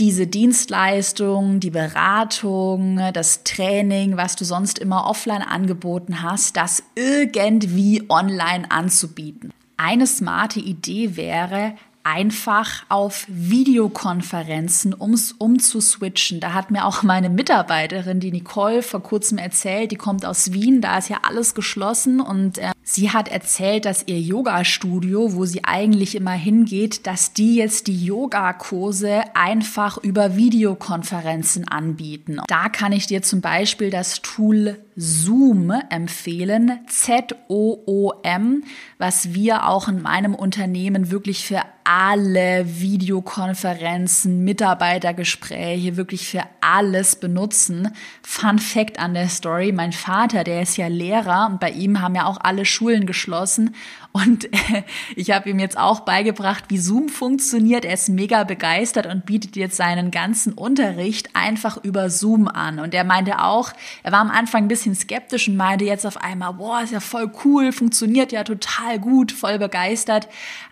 diese Dienstleistung, die Beratung, das Training, was du sonst immer offline angeboten hast, das irgendwie online anzubieten. Eine smarte Idee wäre, einfach auf Videokonferenzen ums umzuswitchen. Da hat mir auch meine Mitarbeiterin, die Nicole, vor kurzem erzählt, die kommt aus Wien, da ist ja alles geschlossen und äh, sie hat erzählt, dass ihr Yoga-Studio, wo sie eigentlich immer hingeht, dass die jetzt die Yogakurse einfach über Videokonferenzen anbieten. Da kann ich dir zum Beispiel das Tool Zoom empfehlen, Z-O-O-M, was wir auch in meinem Unternehmen wirklich für alle Videokonferenzen, Mitarbeitergespräche, wirklich für alles benutzen. Fun Fact an der Story, mein Vater, der ist ja Lehrer und bei ihm haben ja auch alle Schulen geschlossen und äh, ich habe ihm jetzt auch beigebracht, wie Zoom funktioniert. Er ist mega begeistert und bietet jetzt seinen ganzen Unterricht einfach über Zoom an. Und er meinte auch, er war am Anfang ein bisschen skeptisch und meinte jetzt auf einmal, boah, ist ja voll cool, funktioniert ja total gut, voll begeistert.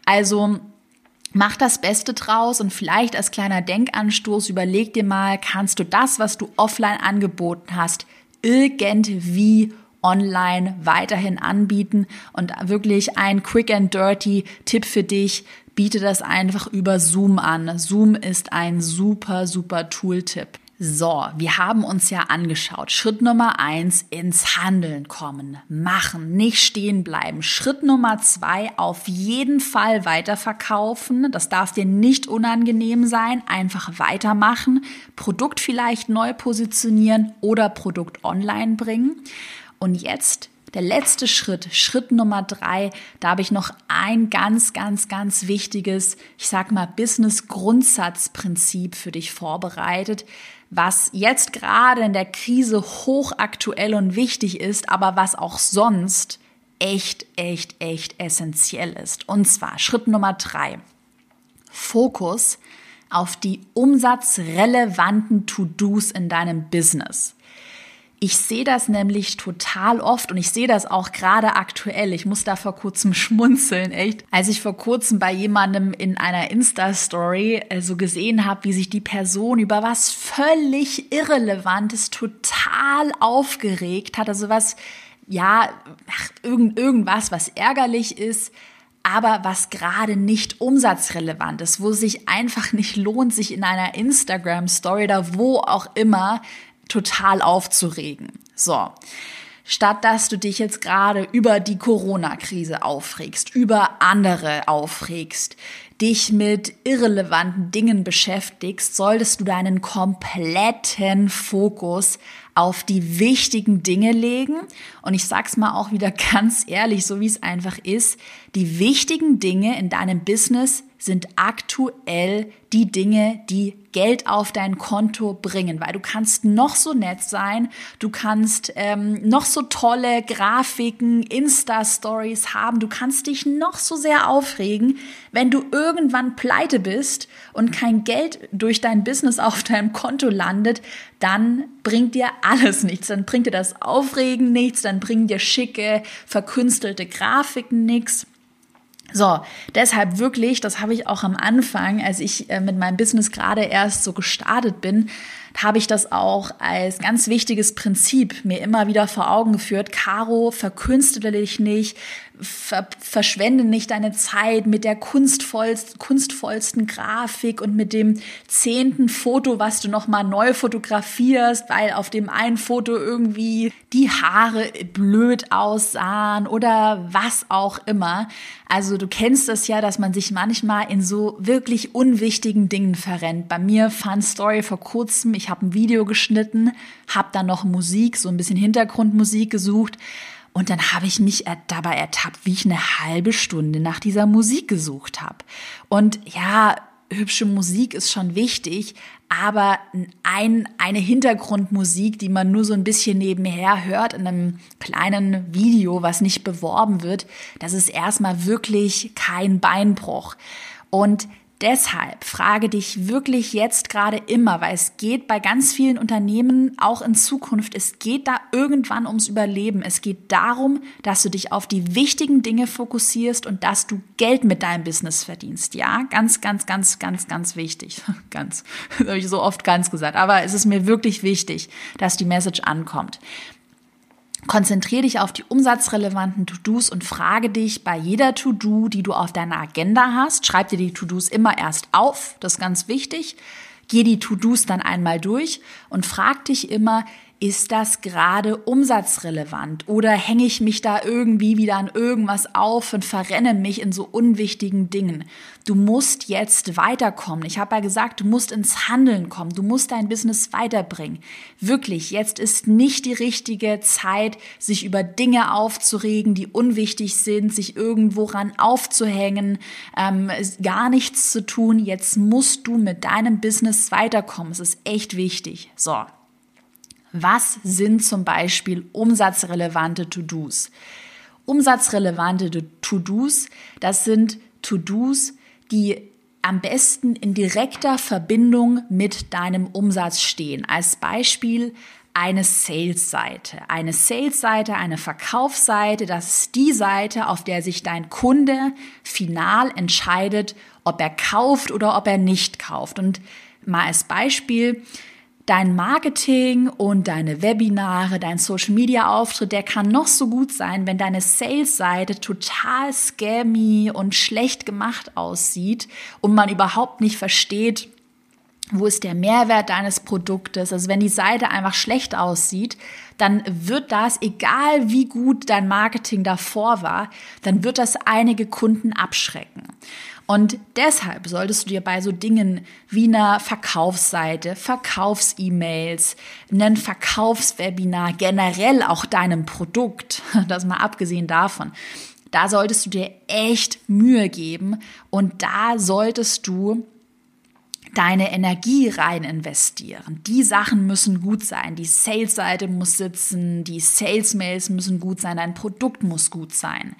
Also Mach das Beste draus und vielleicht als kleiner Denkanstoß überleg dir mal, kannst du das, was du offline angeboten hast, irgendwie online weiterhin anbieten und wirklich ein quick and dirty Tipp für dich, biete das einfach über Zoom an. Zoom ist ein super, super Tooltip. So, wir haben uns ja angeschaut. Schritt Nummer eins, ins Handeln kommen, machen, nicht stehen bleiben. Schritt Nummer zwei, auf jeden Fall weiterverkaufen. Das darf dir nicht unangenehm sein. Einfach weitermachen. Produkt vielleicht neu positionieren oder Produkt online bringen. Und jetzt der letzte Schritt, Schritt Nummer drei, da habe ich noch ein ganz, ganz, ganz wichtiges, ich sag mal, Business-Grundsatzprinzip für dich vorbereitet, was jetzt gerade in der Krise hochaktuell und wichtig ist, aber was auch sonst echt, echt, echt essentiell ist. Und zwar Schritt Nummer drei. Fokus auf die umsatzrelevanten To-Dos in deinem Business. Ich sehe das nämlich total oft und ich sehe das auch gerade aktuell. Ich muss da vor kurzem [LAUGHS] schmunzeln, echt. Als ich vor kurzem bei jemandem in einer Insta-Story äh, so gesehen habe, wie sich die Person über was völlig Irrelevantes total aufgeregt hat. Also was, ja, ach, irgend, irgendwas, was ärgerlich ist aber was gerade nicht umsatzrelevant ist, wo es sich einfach nicht lohnt, sich in einer Instagram-Story oder wo auch immer total aufzuregen. So. Statt dass du dich jetzt gerade über die Corona-Krise aufregst, über andere aufregst, dich mit irrelevanten Dingen beschäftigst, solltest du deinen kompletten Fokus auf die wichtigen Dinge legen. Und ich sag's mal auch wieder [LAUGHS] ganz ehrlich, so wie es einfach ist. Die wichtigen Dinge in deinem Business sind aktuell die Dinge, die Geld auf dein Konto bringen, weil du kannst noch so nett sein, du kannst ähm, noch so tolle Grafiken, Insta-Stories haben, du kannst dich noch so sehr aufregen, wenn du irgendwann pleite bist und kein Geld durch dein Business auf deinem Konto landet, dann bringt dir alles nichts, dann bringt dir das Aufregen nichts, dann bringen dir schicke, verkünstelte Grafiken nichts. So, deshalb wirklich, das habe ich auch am Anfang, als ich äh, mit meinem Business gerade erst so gestartet bin, habe ich das auch als ganz wichtiges Prinzip mir immer wieder vor Augen geführt. Caro, verkünstele dich nicht, ver verschwende nicht deine Zeit mit der kunstvollsten, kunstvollsten Grafik und mit dem zehnten Foto, was du nochmal neu fotografierst, weil auf dem einen Foto irgendwie die Haare blöd aussahen oder was auch immer. Also du kennst das ja, dass man sich manchmal in so wirklich unwichtigen Dingen verrennt. Bei mir Fun Story vor kurzem, ich habe ein Video geschnitten, habe dann noch Musik, so ein bisschen Hintergrundmusik gesucht und dann habe ich mich dabei ertappt, wie ich eine halbe Stunde nach dieser Musik gesucht habe. Und ja, hübsche Musik ist schon wichtig, aber ein, eine Hintergrundmusik, die man nur so ein bisschen nebenher hört in einem kleinen Video, was nicht beworben wird, das ist erstmal wirklich kein Beinbruch. Und Deshalb frage dich wirklich jetzt gerade immer, weil es geht bei ganz vielen Unternehmen auch in Zukunft, es geht da irgendwann ums Überleben. Es geht darum, dass du dich auf die wichtigen Dinge fokussierst und dass du Geld mit deinem Business verdienst. Ja, ganz, ganz, ganz, ganz, ganz wichtig. [LAUGHS] Ganz, das habe ich so oft ganz gesagt. Aber es ist mir wirklich wichtig, dass die Message ankommt. Konzentriere dich auf die umsatzrelevanten To-Dos und frage dich bei jeder To-Do, die du auf deiner Agenda hast, schreib dir die To-Dos immer erst auf, das ist ganz wichtig. Geh die To-Dos dann einmal durch und frag dich immer, ist das gerade umsatzrelevant oder hänge ich mich da irgendwie wieder an irgendwas auf und verrenne mich in so unwichtigen Dingen? Du musst jetzt weiterkommen. Ich habe ja gesagt, du musst ins Handeln kommen. Du musst dein Business weiterbringen. Wirklich, jetzt ist nicht die richtige Zeit, sich über Dinge aufzuregen, die unwichtig sind, sich irgendwo ran aufzuhängen, ähm, gar nichts zu tun. Jetzt musst du mit deinem Business weiterkommen. Es ist echt wichtig. So, was sind zum Beispiel umsatzrelevante To-Dos? Umsatzrelevante To-Dos, das sind To-Dos, die am besten in direkter Verbindung mit deinem Umsatz stehen. Als Beispiel eine Sales-Seite. Eine Sales-Seite, eine Verkaufsseite, das ist die Seite, auf der sich dein Kunde final entscheidet, ob er kauft oder ob er nicht kauft. Und mal als Beispiel, Dein Marketing und deine Webinare, dein Social Media Auftritt, der kann noch so gut sein, wenn deine Sales-Seite total scammy und schlecht gemacht aussieht und man überhaupt nicht versteht, wo ist der Mehrwert deines Produktes? Also wenn die Seite einfach schlecht aussieht, dann wird das, egal wie gut dein Marketing davor war, dann wird das einige Kunden abschrecken. Und deshalb solltest du dir bei so Dingen wie einer Verkaufsseite, Verkaufs-E-Mails, einen Verkaufswebinar, generell auch deinem Produkt, [LAUGHS] das mal abgesehen davon, da solltest du dir echt Mühe geben und da solltest du deine Energie rein investieren. Die Sachen müssen gut sein. Die Sales-Seite muss sitzen, die Sales-Mails müssen gut sein, dein Produkt muss gut sein.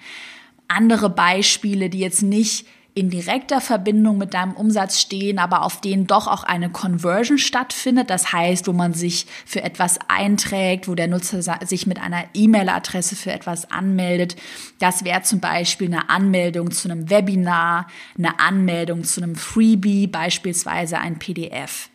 Andere Beispiele, die jetzt nicht in direkter Verbindung mit deinem Umsatz stehen, aber auf denen doch auch eine Conversion stattfindet. Das heißt, wo man sich für etwas einträgt, wo der Nutzer sich mit einer E-Mail-Adresse für etwas anmeldet. Das wäre zum Beispiel eine Anmeldung zu einem Webinar, eine Anmeldung zu einem Freebie, beispielsweise ein PDF.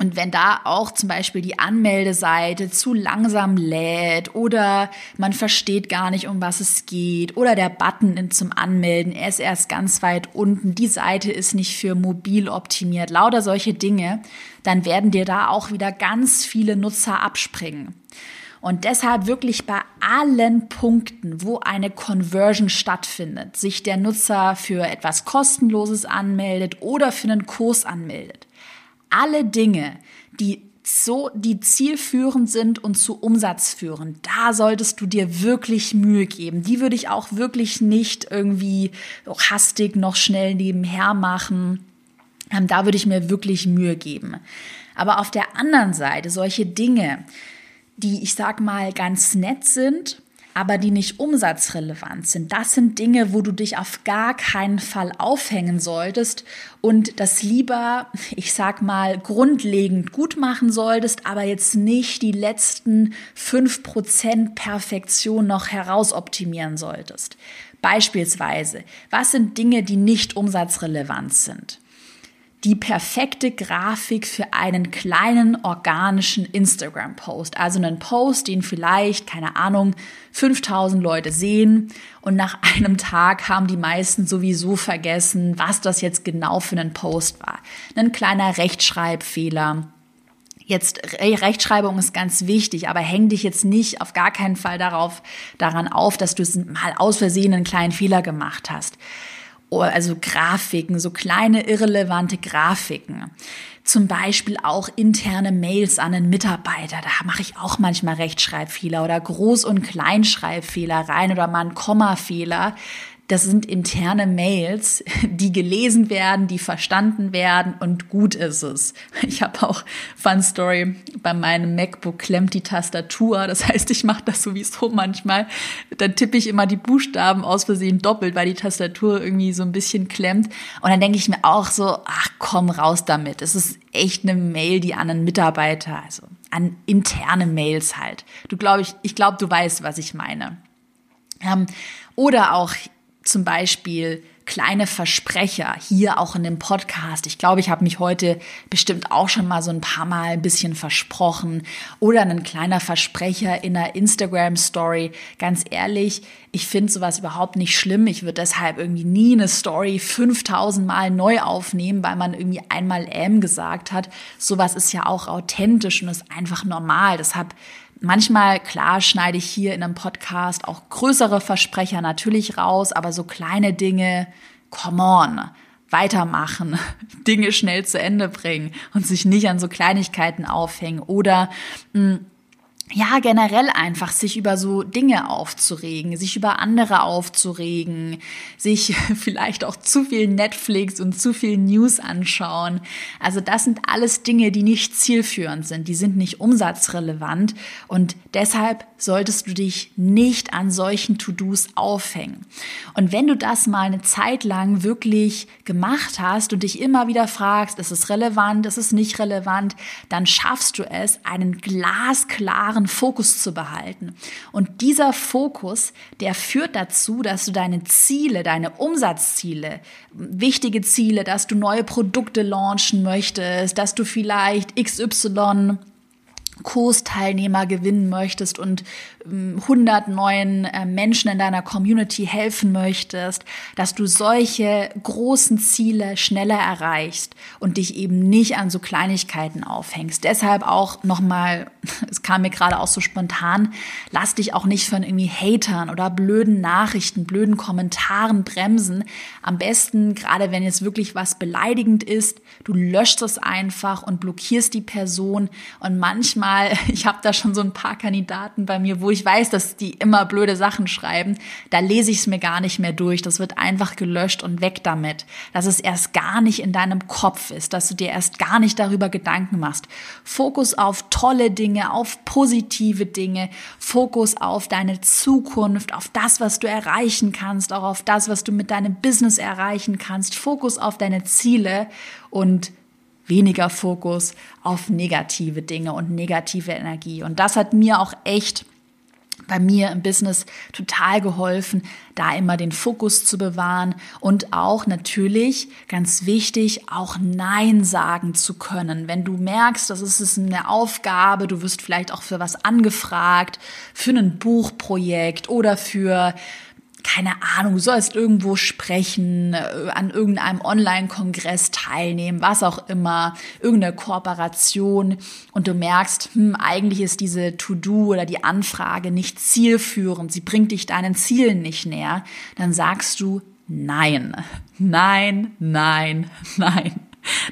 Und wenn da auch zum Beispiel die Anmeldeseite zu langsam lädt oder man versteht gar nicht, um was es geht oder der Button zum Anmelden, er ist erst ganz weit unten, die Seite ist nicht für mobil optimiert, lauter solche Dinge, dann werden dir da auch wieder ganz viele Nutzer abspringen. Und deshalb wirklich bei allen Punkten, wo eine Conversion stattfindet, sich der Nutzer für etwas Kostenloses anmeldet oder für einen Kurs anmeldet, alle Dinge, die so, die zielführend sind und zu Umsatz führen, da solltest du dir wirklich Mühe geben. Die würde ich auch wirklich nicht irgendwie hastig noch schnell nebenher machen. Ähm, da würde ich mir wirklich Mühe geben. Aber auf der anderen Seite solche Dinge, die ich sag mal ganz nett sind, aber die nicht umsatzrelevant sind. Das sind Dinge, wo du dich auf gar keinen Fall aufhängen solltest und das lieber, ich sag mal, grundlegend gut machen solltest, aber jetzt nicht die letzten fünf Prozent Perfektion noch herausoptimieren solltest. Beispielsweise, was sind Dinge, die nicht umsatzrelevant sind? Die perfekte Grafik für einen kleinen organischen Instagram-Post. Also einen Post, den vielleicht, keine Ahnung, 5000 Leute sehen und nach [LAUGHS] einem Tag haben die meisten sowieso vergessen, was das jetzt genau für einen Post war. Ein kleiner Rechtschreibfehler. Jetzt Rechtschreibung ist ganz wichtig, aber häng dich jetzt nicht auf gar keinen Fall darauf daran auf, dass du mal aus Versehen einen kleinen Fehler gemacht hast also Grafiken, so kleine irrelevante Grafiken. Zum Beispiel auch interne Mails an einen Mitarbeiter. Da mache ich auch manchmal Rechtschreibfehler oder Groß- und Kleinschreibfehler rein oder mal einen Kommafehler. Das sind interne Mails, die gelesen werden, die verstanden werden und gut ist es. Ich habe auch Fun Story bei meinem MacBook klemmt die Tastatur. Das heißt, ich mache das sowieso manchmal. Dann tippe ich immer die Buchstaben aus Versehen doppelt, weil die Tastatur irgendwie so ein bisschen klemmt. Und dann denke ich mir auch so, ach komm raus damit. Es ist echt eine Mail, die an einen Mitarbeiter, also an interne Mails halt. Du glaube ich, ich glaube, du weißt, was ich meine. Ähm, oder auch zum Beispiel kleine Versprecher hier auch in dem Podcast. Ich glaube, ich habe mich heute bestimmt auch schon mal so ein paar Mal ein bisschen versprochen oder ein kleiner Versprecher in einer Instagram Story. Ganz ehrlich, ich finde sowas überhaupt nicht schlimm. Ich würde deshalb irgendwie nie eine Story 5000 Mal neu aufnehmen, weil man irgendwie einmal M gesagt hat. Sowas ist ja auch authentisch und ist einfach normal. Deshalb Manchmal, klar, schneide ich hier in einem Podcast auch größere Versprecher natürlich raus, aber so kleine Dinge, come on, weitermachen, [LAUGHS] Dinge schnell zu Ende bringen und sich nicht an so Kleinigkeiten aufhängen. Oder mh, hm, ja, generell einfach sich über so Dinge aufzuregen, sich über andere aufzuregen, sich [LAUGHS] vielleicht auch zu viel Netflix und zu viel News anschauen. Also das sind alles Dinge, die nicht zielführend sind, die sind nicht umsatzrelevant und deshalb solltest du dich nicht an solchen To-Dos aufhängen. Und wenn du das mal eine Zeit lang wirklich gemacht hast und dich immer wieder fragst, ist es relevant, ist es nicht relevant, dann schaffst du es, einen glasklaren klaren Fokus zu behalten. Und dieser Fokus, der führt dazu, dass du deine Ziele, deine Umsatzziele, wichtige Ziele, dass du neue Produkte launchen möchtest, dass du vielleicht XY Kursteilnehmer gewinnen möchtest und 100 ähm, neuen äh, Menschen in deiner Community helfen möchtest, dass du solche großen Ziele schneller erreichst und dich eben nicht an so Kleinigkeiten aufhängst. Deshalb auch nochmal, [LAUGHS] es kam mir gerade auch so spontan, lass dich auch nicht von irgendwie Hatern oder blöden Nachrichten, blöden Kommentaren bremsen. Am besten, gerade wenn jetzt wirklich was beleidigend ist, du löscht es einfach und blockierst die Person und manchmal mal, [LAUGHS] ich habe da schon so ein paar Kandidaten bei mir, wo ich weiß, dass die immer blöde Sachen schreiben. Da lese ich es mir gar nicht mehr durch. Das wird einfach gelöscht und weg damit. Dass es erst gar nicht in deinem Kopf ist, dass du dir erst gar nicht darüber Gedanken machst. Fokus auf tolle Dinge, auf positive Dinge, Fokus auf deine Zukunft, auf das, was du erreichen kannst, auch auf das, was du mit deinem Business erreichen kannst. Fokus auf deine Ziele und weniger Fokus auf negative Dinge und negative Energie. Und das hat mir auch echt bei mir im Business total geholfen, da immer den Fokus zu bewahren und auch natürlich ganz wichtig, auch Nein sagen zu können. Wenn du merkst, das ist eine Aufgabe, du wirst vielleicht auch für was angefragt, für ein Buchprojekt oder für keine Ahnung, du sollst irgendwo sprechen, äh, an irgendeinem Online-Kongress teilnehmen, was auch immer, irgendeine Kooperation und du merkst, hm, eigentlich ist diese To-Do oder die Anfrage nicht zielführend, sie bringt dich deinen Zielen nicht näher, dann sagst du nein, nein, nein, [LAUGHS] nein.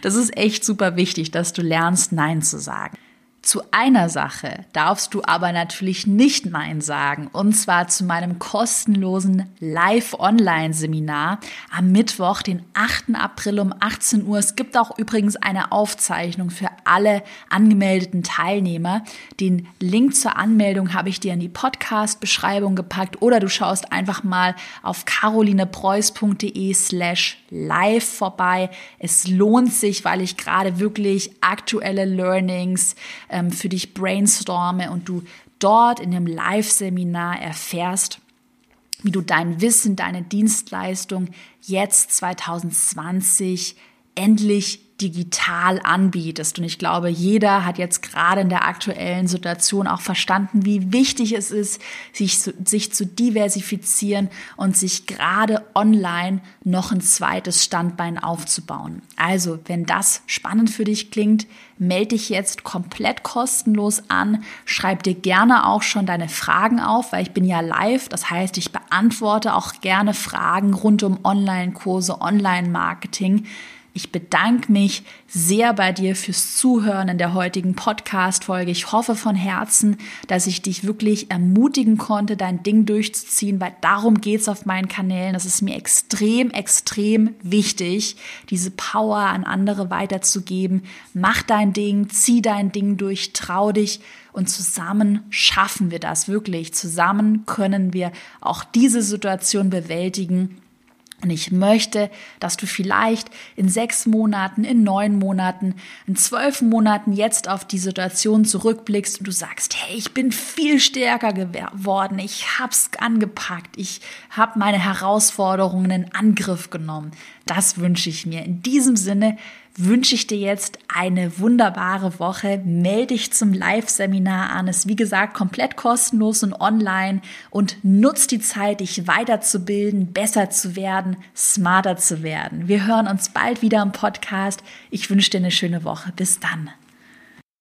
Das ist echt super wichtig, dass du lernst, Nein zu sagen. Zu einer Sache darfst du aber natürlich nicht Nein sagen, und zwar zu meinem kostenlosen Live-Online-Seminar am Mittwoch, den 8. April um 18 Uhr. Es gibt auch übrigens eine Aufzeichnung für alle angemeldeten Teilnehmer. Den Link zur Anmeldung habe ich dir in die Podcast-Beschreibung gepackt oder du schaust einfach mal auf carolinepreuß.de slash live vorbei. Es lohnt sich, weil ich gerade wirklich aktuelle Learnings ähm, für dich brainstorme und du dort in dem Live-Seminar erfährst, wie du dein Wissen, deine Dienstleistung jetzt 2020 endlich digital anbietest. Und ich glaube, jeder hat jetzt gerade in der aktuellen Situation auch verstanden, wie wichtig es ist, sich zu, sich zu diversifizieren und sich gerade online noch ein zweites Standbein aufzubauen. Also, wenn das spannend für dich klingt, melde dich jetzt komplett kostenlos an. Schreib dir gerne auch schon deine Fragen auf, weil ich bin ja live. Das heißt, ich beantworte auch gerne Fragen rund um Online-Kurse, Online-Marketing Ich bedanke mich sehr bei dir fürs Zuhören in der heutigen Podcast-Folge. Ich hoffe von Herzen, dass ich dich wirklich ermutigen konnte, dein Ding durchzuziehen, weil darum geht es auf meinen Kanälen. Das ist mir extrem, extrem wichtig, diese Power an andere weiterzugeben. Mach dein Ding, zieh dein Ding durch, trau dich und zusammen schaffen wir das wirklich. Zusammen können wir auch diese Situation bewältigen und ich möchte, dass du vielleicht in sechs Monaten, in neun Monaten, in zwölf Monaten jetzt auf die Situation zurückblickst und du sagst, hey, ich bin viel stärker geworden, ich hab's angepackt, ich habe meine Herausforderungen in Angriff genommen. Das wünsche ich mir. In diesem Sinne wünsche ich dir jetzt eine wunderbare Woche. Melde dich zum Live-Seminar an. Ist wie gesagt komplett kostenlos und online und nutz die Zeit, dich weiterzubilden, besser zu werden, smarter zu werden. Wir hören uns bald wieder im Podcast. Ich wünsche dir eine schöne Woche. Bis dann.